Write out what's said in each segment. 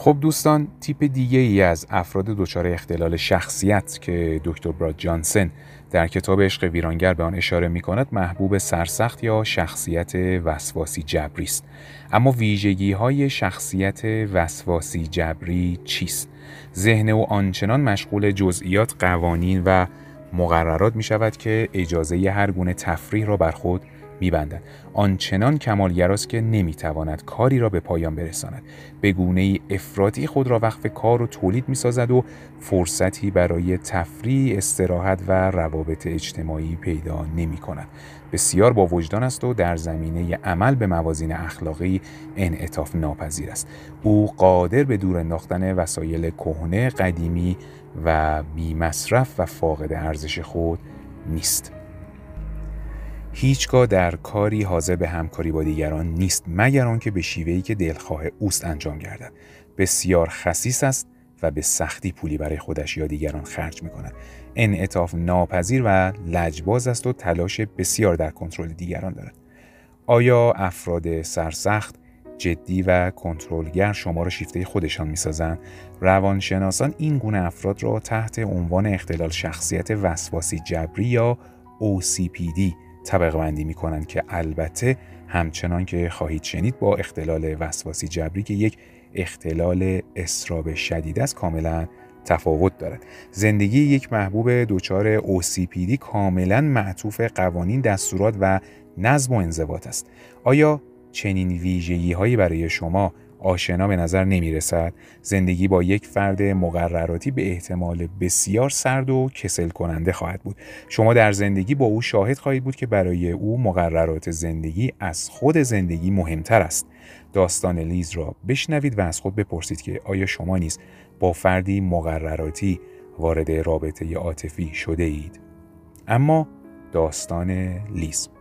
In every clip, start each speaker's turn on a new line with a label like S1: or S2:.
S1: خب دوستان تیپ دیگه ای از افراد دچار اختلال شخصیت که دکتر براد جانسن در کتاب عشق ویرانگر به آن اشاره می کند محبوب سرسخت یا شخصیت وسواسی جبری است. اما ویژگی های شخصیت وسواسی جبری چیست؟ ذهن او آنچنان مشغول جزئیات قوانین و مقررات می شود که اجازه هر گونه تفریح را بر خود میبندد. آنچنان کمالگراست که نمی‌تواند کاری را به پایان برساند. به گونه ای افراطی خود را وقف کار و تولید می‌سازد و فرصتی برای تفریح استراحت و روابط اجتماعی پیدا نمی کند بسیار با وجدان است و در زمینه عمل به موازین اخلاقی انعطاف ناپذیر است. او قادر به دور انداختن وسایل کهنه قدیمی و بی مصرف و فاقد ارزش خود نیست. هیچگاه در کاری حاضر به همکاری با دیگران نیست مگر آنکه به شیوهی که دلخواه اوست انجام گردد. بسیار خصیص است و به سختی پولی برای خودش یا دیگران خرج می کند انعطاف ناپذیر و لجباز است و تلاش بسیار در کنترل دیگران دارد. آیا افراد سرسخت جدی و کنترلگر شما را شیفته خودشان می‌سازند؟ روانشناسان این گونه افراد را تحت عنوان اختلال شخصیت وسواسی جبری یا OCPD طبقه بندی می کنند که البته همچنان که خواهید شنید با اختلال وسواسی جبری که یک اختلال استراب شدید است کاملا تفاوت دارد. زندگی یک محبوب دچار OCPD کاملا معطوف قوانین دستورات و نظم و انضباط است. آیا چنین ویژگی هایی برای شما آشنا به نظر نمی رسد زندگی با یک فرد مقرراتی به احتمال بسیار سرد و کسل کننده خواهد بود. شما در زندگی با او شاهد خواهید بود که برای او مقررات زندگی از خود زندگی مهمتر است. داستان لیز را بشنوید و از خود بپرسید که آیا شما نیز با فردی مقرراتی وارد رابطه عاطفی شده اید؟ اما داستان لیز.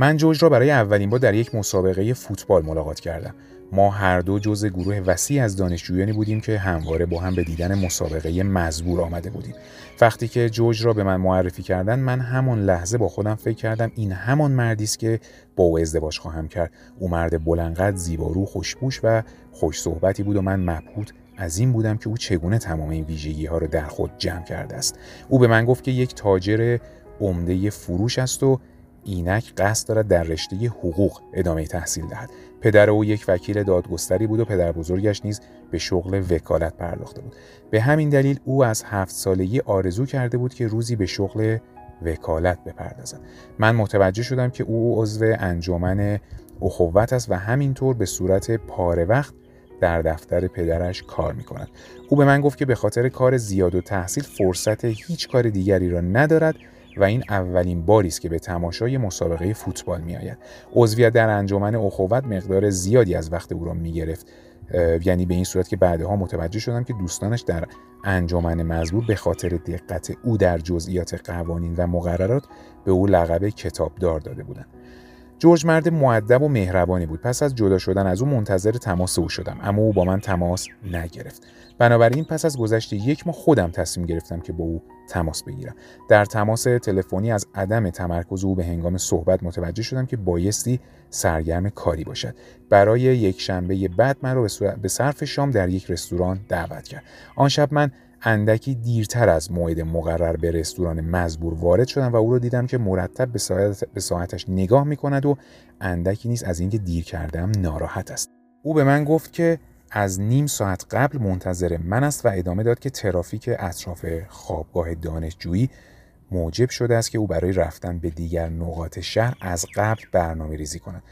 S1: من جوج را برای اولین بار در یک مسابقه فوتبال ملاقات کردم. ما هر دو جزء گروه وسیع از دانشجویانی بودیم که همواره با هم به دیدن مسابقه مزبور آمده بودیم. وقتی که جوج را به من معرفی کردن من همان لحظه با خودم فکر کردم این همان مردی است که با او ازدواج خواهم کرد. او مرد بلندقد، زیبارو، خوشبوش و خوش صحبتی بود و من مبهوت از این بودم که او چگونه تمام این ویژگی ها را در خود جمع کرده است. او به من گفت که یک تاجر عمده فروش است و اینک قصد دارد در رشته حقوق ادامه تحصیل دهد. پدر او یک وکیل دادگستری بود و پدر بزرگش نیز به شغل وکالت پرداخته بود. به همین دلیل او از هفت سالگی آرزو کرده بود که روزی به شغل وکالت بپردازد. من متوجه شدم که او عضو انجمن اخوت است و همینطور به صورت پاره وقت در دفتر پدرش کار می کند. او به من گفت که به خاطر کار زیاد و تحصیل فرصت هیچ کار دیگری را ندارد و این اولین باری است که به تماشای مسابقه فوتبال میآید. عضویت در انجمن اخوت مقدار زیادی از وقت او را می‌گرفت یعنی به این صورت که بعدها متوجه شدم که دوستانش در انجمن مزبور به خاطر دقت او در جزئیات قوانین و مقررات به او لقب کتابدار داده بودند. جورج مرد معدب و مهربانی بود. پس از جدا شدن از او منتظر تماس او شدم اما او با من تماس نگرفت. بنابراین پس از گذشت یک ماه خودم تصمیم گرفتم که با او تماس بگیرم. در تماس تلفنی از عدم تمرکز او به هنگام صحبت متوجه شدم که بایستی سرگرم کاری باشد. برای یک شنبه بعد من را به صرف شام در یک رستوران دعوت کرد. آن شب من اندکی دیرتر از موعد مقرر به رستوران مزبور وارد شدم و او را دیدم که مرتب به, ساعت به ساعتش نگاه می کند و اندکی نیز از اینکه دیر کردم ناراحت است. او به من گفت که از نیم ساعت قبل منتظر من است و ادامه داد که ترافیک اطراف خوابگاه دانشجویی موجب شده است که او برای رفتن به دیگر نقاط شهر از قبل برنامه ریزی کند.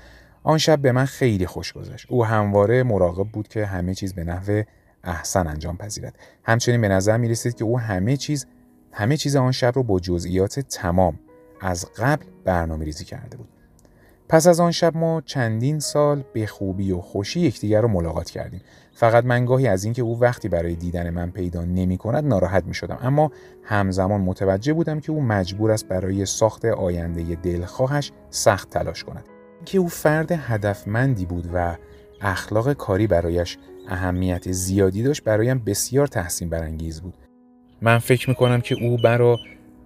S1: آن شب به من خیلی خوش گذشت. او همواره مراقب بود که همه چیز به نحو احسن انجام پذیرد. همچنین به نظر می رسید که او همه چیز همه چیز آن شب را با جزئیات تمام از قبل برنامه ریزی کرده بود. پس از آن شب ما چندین سال به خوبی و خوشی یکدیگر را ملاقات کردیم. فقط من گاهی از اینکه او وقتی برای دیدن من پیدا نمی کند ناراحت می شدم. اما همزمان متوجه بودم که او مجبور است برای ساخت آینده دلخواهش سخت تلاش کند. که او فرد هدفمندی بود و اخلاق کاری برایش اهمیت زیادی داشت برایم بسیار تحسین برانگیز بود. من فکر می‌کنم که او برا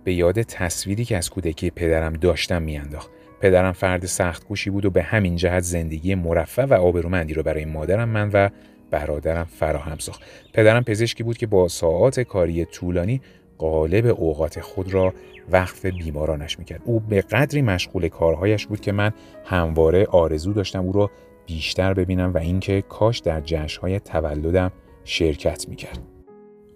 S1: به یاد تصویری که از کودکی پدرم داشتم میانداخت پدرم فرد سخت کوشی بود و به همین جهت زندگی مرفه و آبرومندی را برای مادرم من و برادرم فراهم ساخت. پدرم پزشکی بود که با ساعات کاری طولانی قالب اوقات خود را وقف بیمارانش می‌کرد. او به قدری مشغول کارهایش بود که من همواره آرزو داشتم او را بیشتر ببینم و اینکه کاش در جشنهای تولدم شرکت می‌کرد.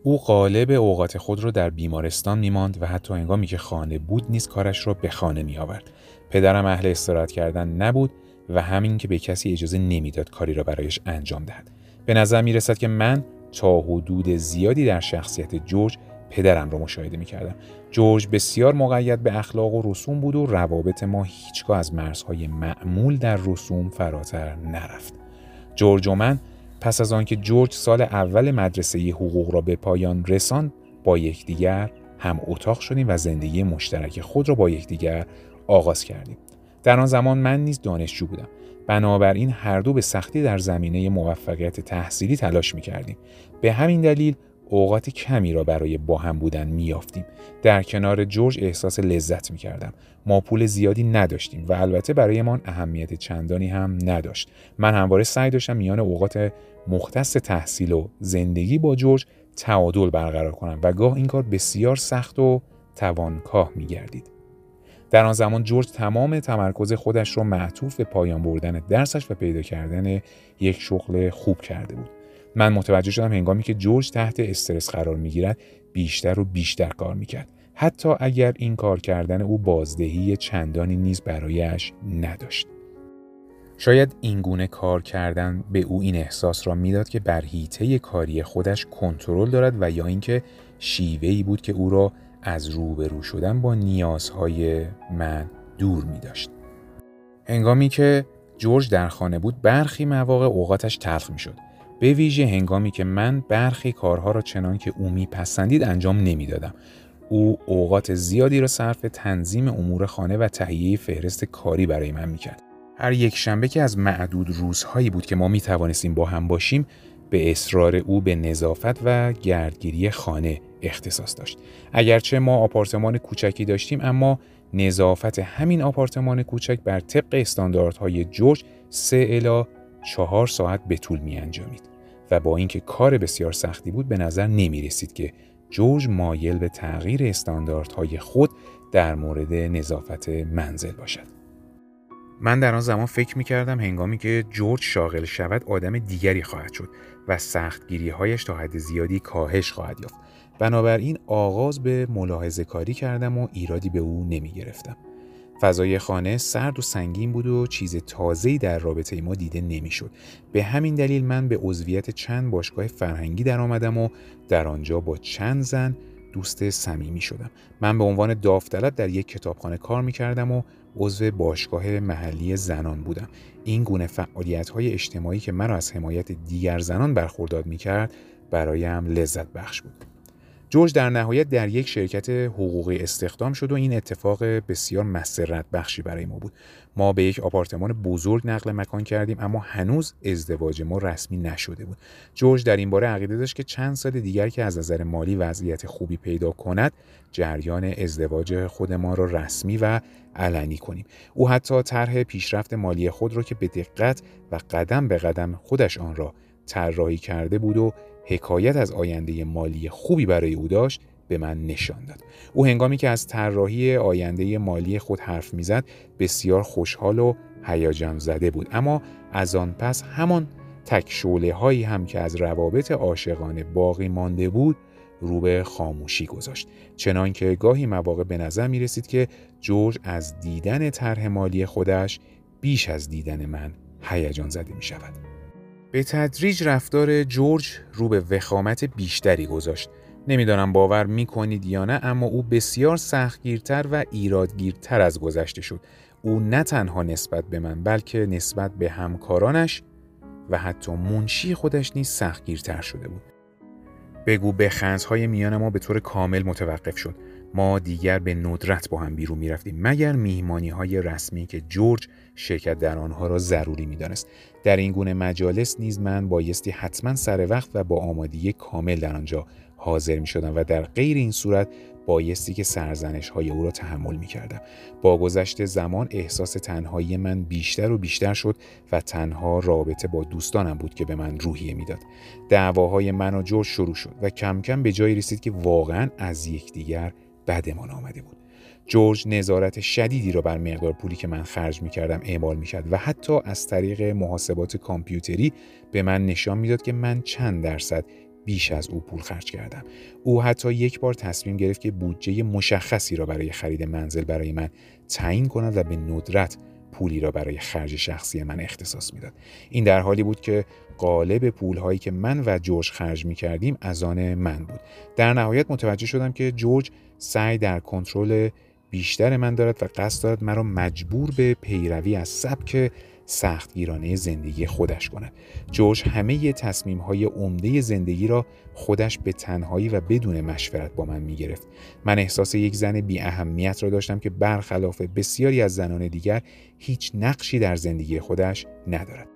S1: او قالب اوقات خود را در بیمارستان میماند و حتی هنگامی که خانه بود نیز کارش را به خانه می آورد. پدرم اهل استراحت کردن نبود و همین که به کسی اجازه نمی‌داد کاری را برایش انجام دهد. به نظر می رسد که من تا حدود زیادی در شخصیت جورج پدرم را مشاهده می کردم. جورج بسیار مقید به اخلاق و رسوم بود و روابط ما هیچگاه از مرزهای معمول در رسوم فراتر نرفت. جورج و من پس از آنکه جورج سال اول مدرسه حقوق را به پایان رساند با یکدیگر هم اتاق شدیم و زندگی مشترک خود را با یکدیگر آغاز کردیم. در آن زمان من نیز دانشجو بودم. بنابراین هر دو به سختی در زمینه موفقیت تحصیلی تلاش می کردیم. به همین دلیل اوقات کمی را برای با هم بودن میافتیم در کنار جورج احساس لذت می کردم ما پول زیادی نداشتیم و البته برایمان اهمیت چندانی هم نداشت من همواره سعی داشتم میان اوقات مختص تحصیل و زندگی با جورج تعادل برقرار کنم و گاه این کار بسیار سخت و توانکاه می گردید. در آن زمان جورج تمام تمرکز خودش را معطوف به پایان بردن درسش و پیدا کردن یک شغل خوب کرده بود. من متوجه شدم هنگامی که جورج تحت استرس قرار می‌گیرد بیشتر و بیشتر کار می‌کرد حتی اگر این کار کردن او بازدهی چندانی نیز برایش نداشت شاید این گونه کار کردن به او این احساس را می‌داد که بر حیطه کاری خودش کنترل دارد و یا اینکه شیوهی بود که او را از روبرو شدن با نیازهای من دور می داشت. هنگامی که جورج در خانه بود برخی مواقع اوقاتش تلخ می شد. به ویژه هنگامی که من برخی کارها را چنان که او میپسندید انجام نمی‌دادم او اوقات زیادی را صرف تنظیم امور خانه و تهیه فهرست کاری برای من می‌کرد هر یک شنبه که از معدود روزهایی بود که ما می توانستیم با هم باشیم به اصرار او به نظافت و گردگیری خانه اختصاص داشت اگرچه ما آپارتمان کوچکی داشتیم اما نظافت همین آپارتمان کوچک بر طبق استانداردهای جورج سه الا چهار ساعت به طول می انجامید و با اینکه کار بسیار سختی بود به نظر نمی رسید که جورج مایل به تغییر استانداردهای خود در مورد نظافت منزل باشد. من در آن زمان فکر می کردم هنگامی که جورج شاغل شود آدم دیگری خواهد شد و سختگیری هایش تا حد زیادی کاهش خواهد یافت. بنابراین آغاز به ملاحظه کاری کردم و ایرادی به او نمی گرفتم. فضای خانه سرد و سنگین بود و چیز تازه‌ای در رابطه ما دیده نمی‌شد. به همین دلیل من به عضویت چند باشگاه فرهنگی در آمدم و در آنجا با چند زن دوست صمیمی شدم. من به عنوان داوطلب در یک کتابخانه کار می کردم و عضو باشگاه محلی زنان بودم. این گونه فعالیت های اجتماعی که مرا از حمایت دیگر زنان برخوردار می کرد برایم لذت بخش بود. جورج در نهایت در یک شرکت حقوقی استخدام شد و این اتفاق بسیار مسرت بخشی برای ما بود. ما به یک آپارتمان بزرگ نقل مکان کردیم اما هنوز ازدواج ما رسمی نشده بود. جورج در این باره عقیده داشت که چند سال دیگر که از نظر مالی وضعیت خوبی پیدا کند جریان ازدواج خود ما را رسمی و علنی کنیم. او حتی طرح پیشرفت مالی خود را که به دقت و قدم به قدم خودش آن را طراحی کرده بود و حکایت از آینده مالی خوبی برای او داشت به من نشان داد. او هنگامی که از طراحی آینده مالی خود حرف می‌زد بسیار خوشحال و هیجان زده بود اما از آن پس همان تک هایی هم که از روابط عاشقانه باقی مانده بود رو به خاموشی گذاشت چنان که گاهی مواقع به نظر می رسید که جورج از دیدن طرح مالی خودش بیش از دیدن من هیجان زده می شود. به تدریج رفتار جورج رو به وخامت بیشتری گذاشت. نمی‌دانم باور می کنید یا نه اما او بسیار سختگیرتر و ایرادگیرتر از گذشته شد. او نه تنها نسبت به من بلکه نسبت به همکارانش و حتی منشی خودش نیز سختگیرتر شده بود. بگو به خنزهای میان ما به طور کامل متوقف شد. ما دیگر به ندرت با هم بیرون رفتیم مگر میهمانی های رسمی که جورج شرکت در آنها را ضروری می‌دانست در این گونه مجالس نیز من بایستی حتما سر وقت و با آمادگی کامل در آنجا حاضر می شدم و در غیر این صورت بایستی که سرزنش های او را تحمل می کردم. با گذشت زمان احساس تنهایی من بیشتر و بیشتر شد و تنها رابطه با دوستانم بود که به من روحیه می‌داد. دعواهای من و جورج شروع شد و کم کم به جایی رسید که واقعا از یکدیگر بدمان آمده بود. جورج نظارت شدیدی را بر مقدار پولی که من خرج می کردم اعمال می کرد و حتی از طریق محاسبات کامپیوتری به من نشان می‌داد که من چند درصد بیش از او پول خرج کردم. او حتی یک بار تصمیم گرفت که بودجه مشخصی را برای خرید منزل برای من تعیین کند و به ندرت پولی را برای خرج شخصی من اختصاص می‌داد. این در حالی بود که قالب پول هایی که من و جورج خرج می کردیم از آن من بود. در نهایت متوجه شدم که جورج سعی در کنترل بیشتر من دارد و قصد دارد مرا مجبور به پیروی از سبک سختگیرانه زندگی خودش کند. جورج همه تصمیم های عمده زندگی را خودش به تنهایی و بدون مشورت با من می گرفت. من احساس یک زن بی اهمیت را داشتم که برخلاف بسیاری از زنان دیگر هیچ نقشی در زندگی خودش ندارد.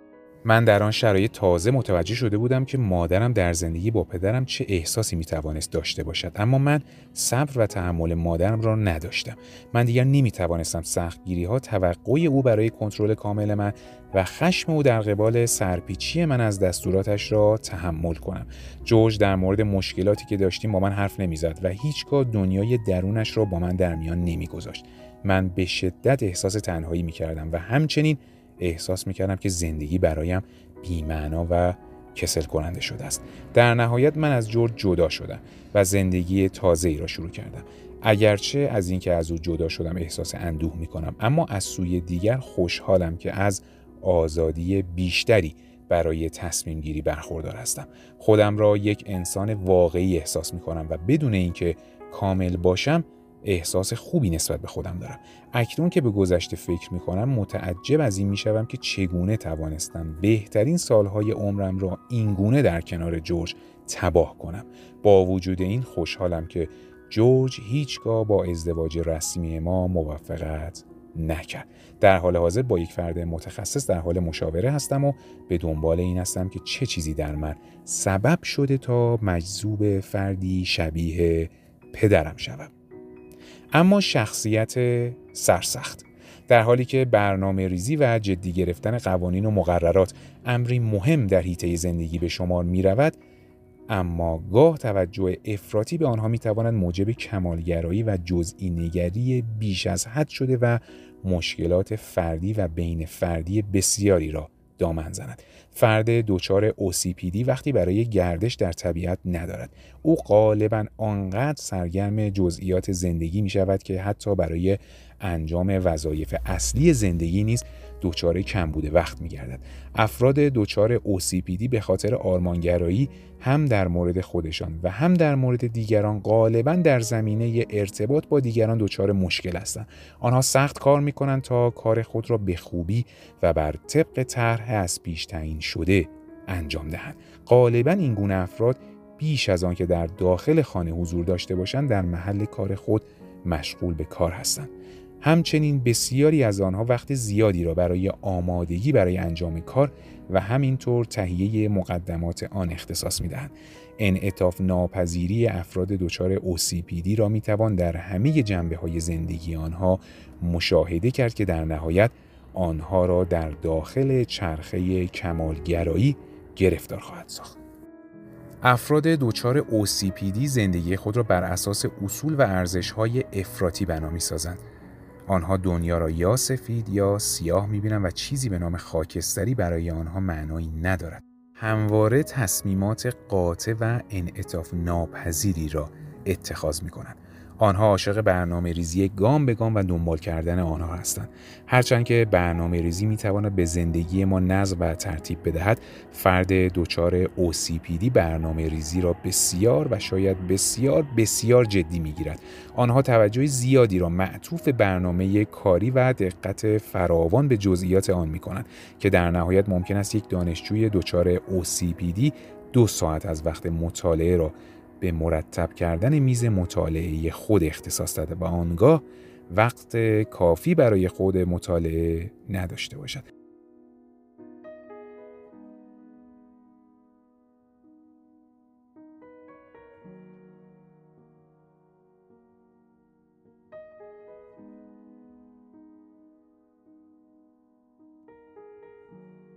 S1: من در آن شرایط تازه متوجه شده بودم که مادرم در زندگی با پدرم چه احساسی می توانست داشته باشد. اما من صبر و تحمل مادرم را نداشتم. من دیگر نمی توانستم سختگیری ها توقع او برای کنترل کامل من و خشم او در قبال سرپیچی من از دستوراتش را تحمل کنم. جورج در مورد مشکلاتی که داشتیم با من حرف نمی‌زد و هیچگاه دنیای درونش را با من در میان نمیگذاشت. من به شدت احساس تنهایی می کردم و همچنین احساس می‌کردم که زندگی برایم بیمعنا و کسل کننده شده است. در نهایت من از جورج جدا شدم و زندگی تازه ای را شروع کردم. اگرچه از اینکه از او جدا شدم احساس اندوه می کنم اما از سوی دیگر خوشحالم که از آزادی بیشتری برای تصمیم گیری برخوردار هستم. خودم را یک انسان واقعی احساس می کنم و بدون اینکه کامل باشم احساس خوبی نسبت به خودم دارم. اکنون که به گذشته فکر می کنم متعجب از این می شوم که چگونه توانستم بهترین سالهای عمرم را اینگونه در کنار جورج تباه کنم. با وجود این خوشحالم که جورج هیچگاه با ازدواج رسمی ما موفقت نکرد. در حال حاضر با یک فرد متخصص در حال مشاوره هستم و به دنبال این هستم که چه چیزی در من سبب شده تا مجذوب فردی شبیه پدرم شوم. اما شخصیت سرسخت. در حالی که برنامه ریزی و جدی گرفتن قوانین و مقررات امری مهم در حیطه زندگی به شمار می رود اما گاه توجه افراطی به آنها می تواند موجب کمالگرایی و جزئی نگری بیش از حد شده و مشکلات فردی و بین فردی بسیاری را دامن زند. فرد دچار OCPD وقتی برای گردش در طبیعت ندارد. او غالبا آنقدر سرگرم جزئیات زندگی می شود که حتی برای انجام وظایف اصلی زندگی نیز دچار بوده وقت میگردد. افراد دچار OCPD به خاطر آرمانگرایی هم در مورد خودشان و هم در مورد دیگران غالبا در زمینه ارتباط با دیگران دچار مشکل هستند. آنها سخت کار می کنند تا کار خود را به خوبی و بر طبق طرح از پیش تعیین شده انجام دهند. غالبا این گونه افراد بیش از آن که در داخل خانه حضور داشته باشند در محل کار خود مشغول به کار هستند. همچنین بسیاری از آنها وقت زیادی را برای آمادگی برای انجام کار و همینطور تهیه مقدمات آن اختصاص می دهند. انعطاف ناپذیری افراد دچار OCPD را می توان در همه جنبه های زندگی آنها مشاهده کرد که در نهایت آنها را در داخل چرخه کمالگرایی گرفتار خواهد ساخت. افراد دچار OCPD زندگی خود را بر اساس اصول و ارزش‌های افراطی بنا می‌سازند آنها دنیا را یا سفید یا سیاه می‌بینند و چیزی به نام خاکستری برای آنها معنایی ندارد. همواره تصمیمات قاطع و انعطاف ناپذیری را اتخاذ می کنند. آنها عاشق برنامه ریزی گام به گام و دنبال کردن آنها هستند. هرچند که برنامه ریزی می تواند به زندگی ما نظم و ترتیب بدهد، فرد دچار OCPD برنامه ریزی را بسیار و شاید بسیار بسیار جدی می گیرد. آنها توجه زیادی را معطوف برنامه کاری و دقت فراوان به جزئیات آن می کنند که در نهایت ممکن است یک دانشجوی دچار OCPD دو ساعت از وقت مطالعه را به مرتب کردن میز مطالعه خود اختصاص داده و آنگاه وقت کافی برای خود مطالعه نداشته باشد.